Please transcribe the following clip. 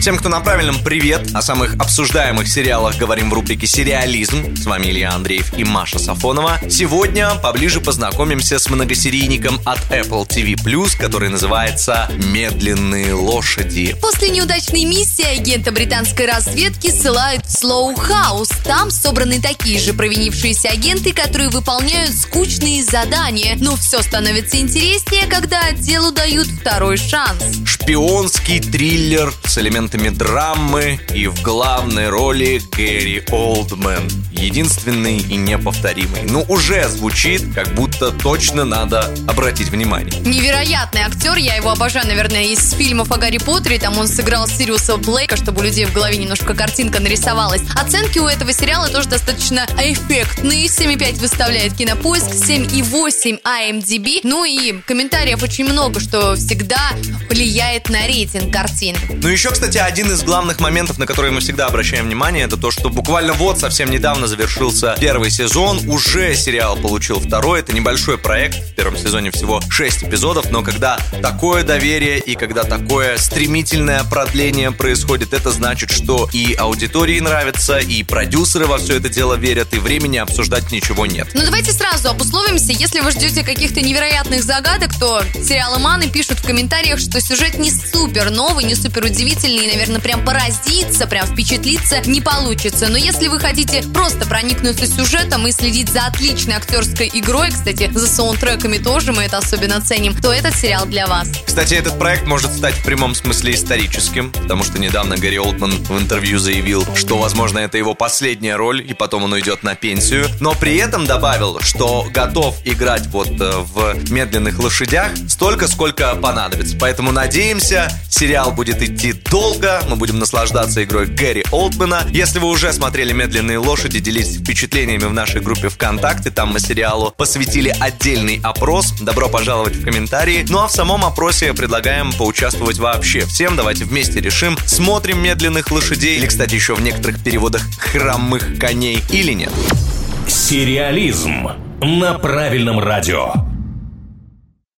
Всем, кто на правильном, привет! О самых обсуждаемых сериалах говорим в рубрике «Сериализм». С вами Илья Андреев и Маша Сафонова. Сегодня поближе познакомимся с многосерийником от Apple TV+, который называется «Медленные лошади». После неудачной миссии агента британской разведки ссылают в Slow House. Там собраны такие же провинившиеся агенты, которые выполняют скучные задания. Но все становится интереснее, когда отделу дают второй шанс. Шпионский триллер с элементами драмы и в главной роли Гэри Олдмен. Единственный и неповторимый. Ну, уже звучит, как будто точно надо обратить внимание. Невероятный актер, я его обожаю, наверное, из фильмов о Гарри Поттере. Там он сыграл Сириуса Блейка, чтобы у людей в голове немножко картинка нарисовалась. Оценки у этого сериала тоже достаточно эффектные. 7,5 выставляет Кинопоиск, 7,8 IMDb. Ну и комментариев очень много, что всегда влияет на рейтинг картины. Ну, еще, кстати, один из главных моментов, на которые мы всегда обращаем внимание, это то, что буквально вот совсем недавно завершился первый сезон, уже сериал получил второй. Это небольшой проект, в первом сезоне всего 6 эпизодов, но когда такое доверие и когда такое стремительное продление происходит, это значит, что и аудитории нравится, и продюсеры во все это дело верят, и времени обсуждать ничего нет. Ну давайте сразу обусловимся, если вы ждете каких-то невероятных загадок, то сериалы Маны пишут в комментариях, что сюжет не супер новый, не супер удивительный, и, наверное, прям поразиться, прям впечатлиться не получится. Но если вы хотите просто проникнуться сюжетом и следить за отличной актерской игрой, кстати, за саундтреками тоже мы это особенно ценим, то этот сериал для вас. Кстати, этот проект может стать в прямом смысле историческим, потому что недавно Гарри Олдман в интервью заявил, что, возможно, это его последняя роль, и потом он уйдет на пенсию, но при этом добавил, что готов играть вот э, в «Медленных лошадях» столько, сколько понадобится. Поэтому надеемся, сериал будет идти долго, мы будем наслаждаться игрой Гэри Олдмана. Если вы уже смотрели «Медленные лошади», делитесь впечатлениями в нашей группе ВКонтакте, там мы сериалу посвятили отдельный опрос. Добро пожаловать в комментарии. Ну а в самом опросе предлагаем поучаствовать вообще всем. Давайте вместе решим, смотрим «Медленных лошадей» или, кстати, еще в некоторых переводах «хромых коней» или нет. Сериализм на правильном радио.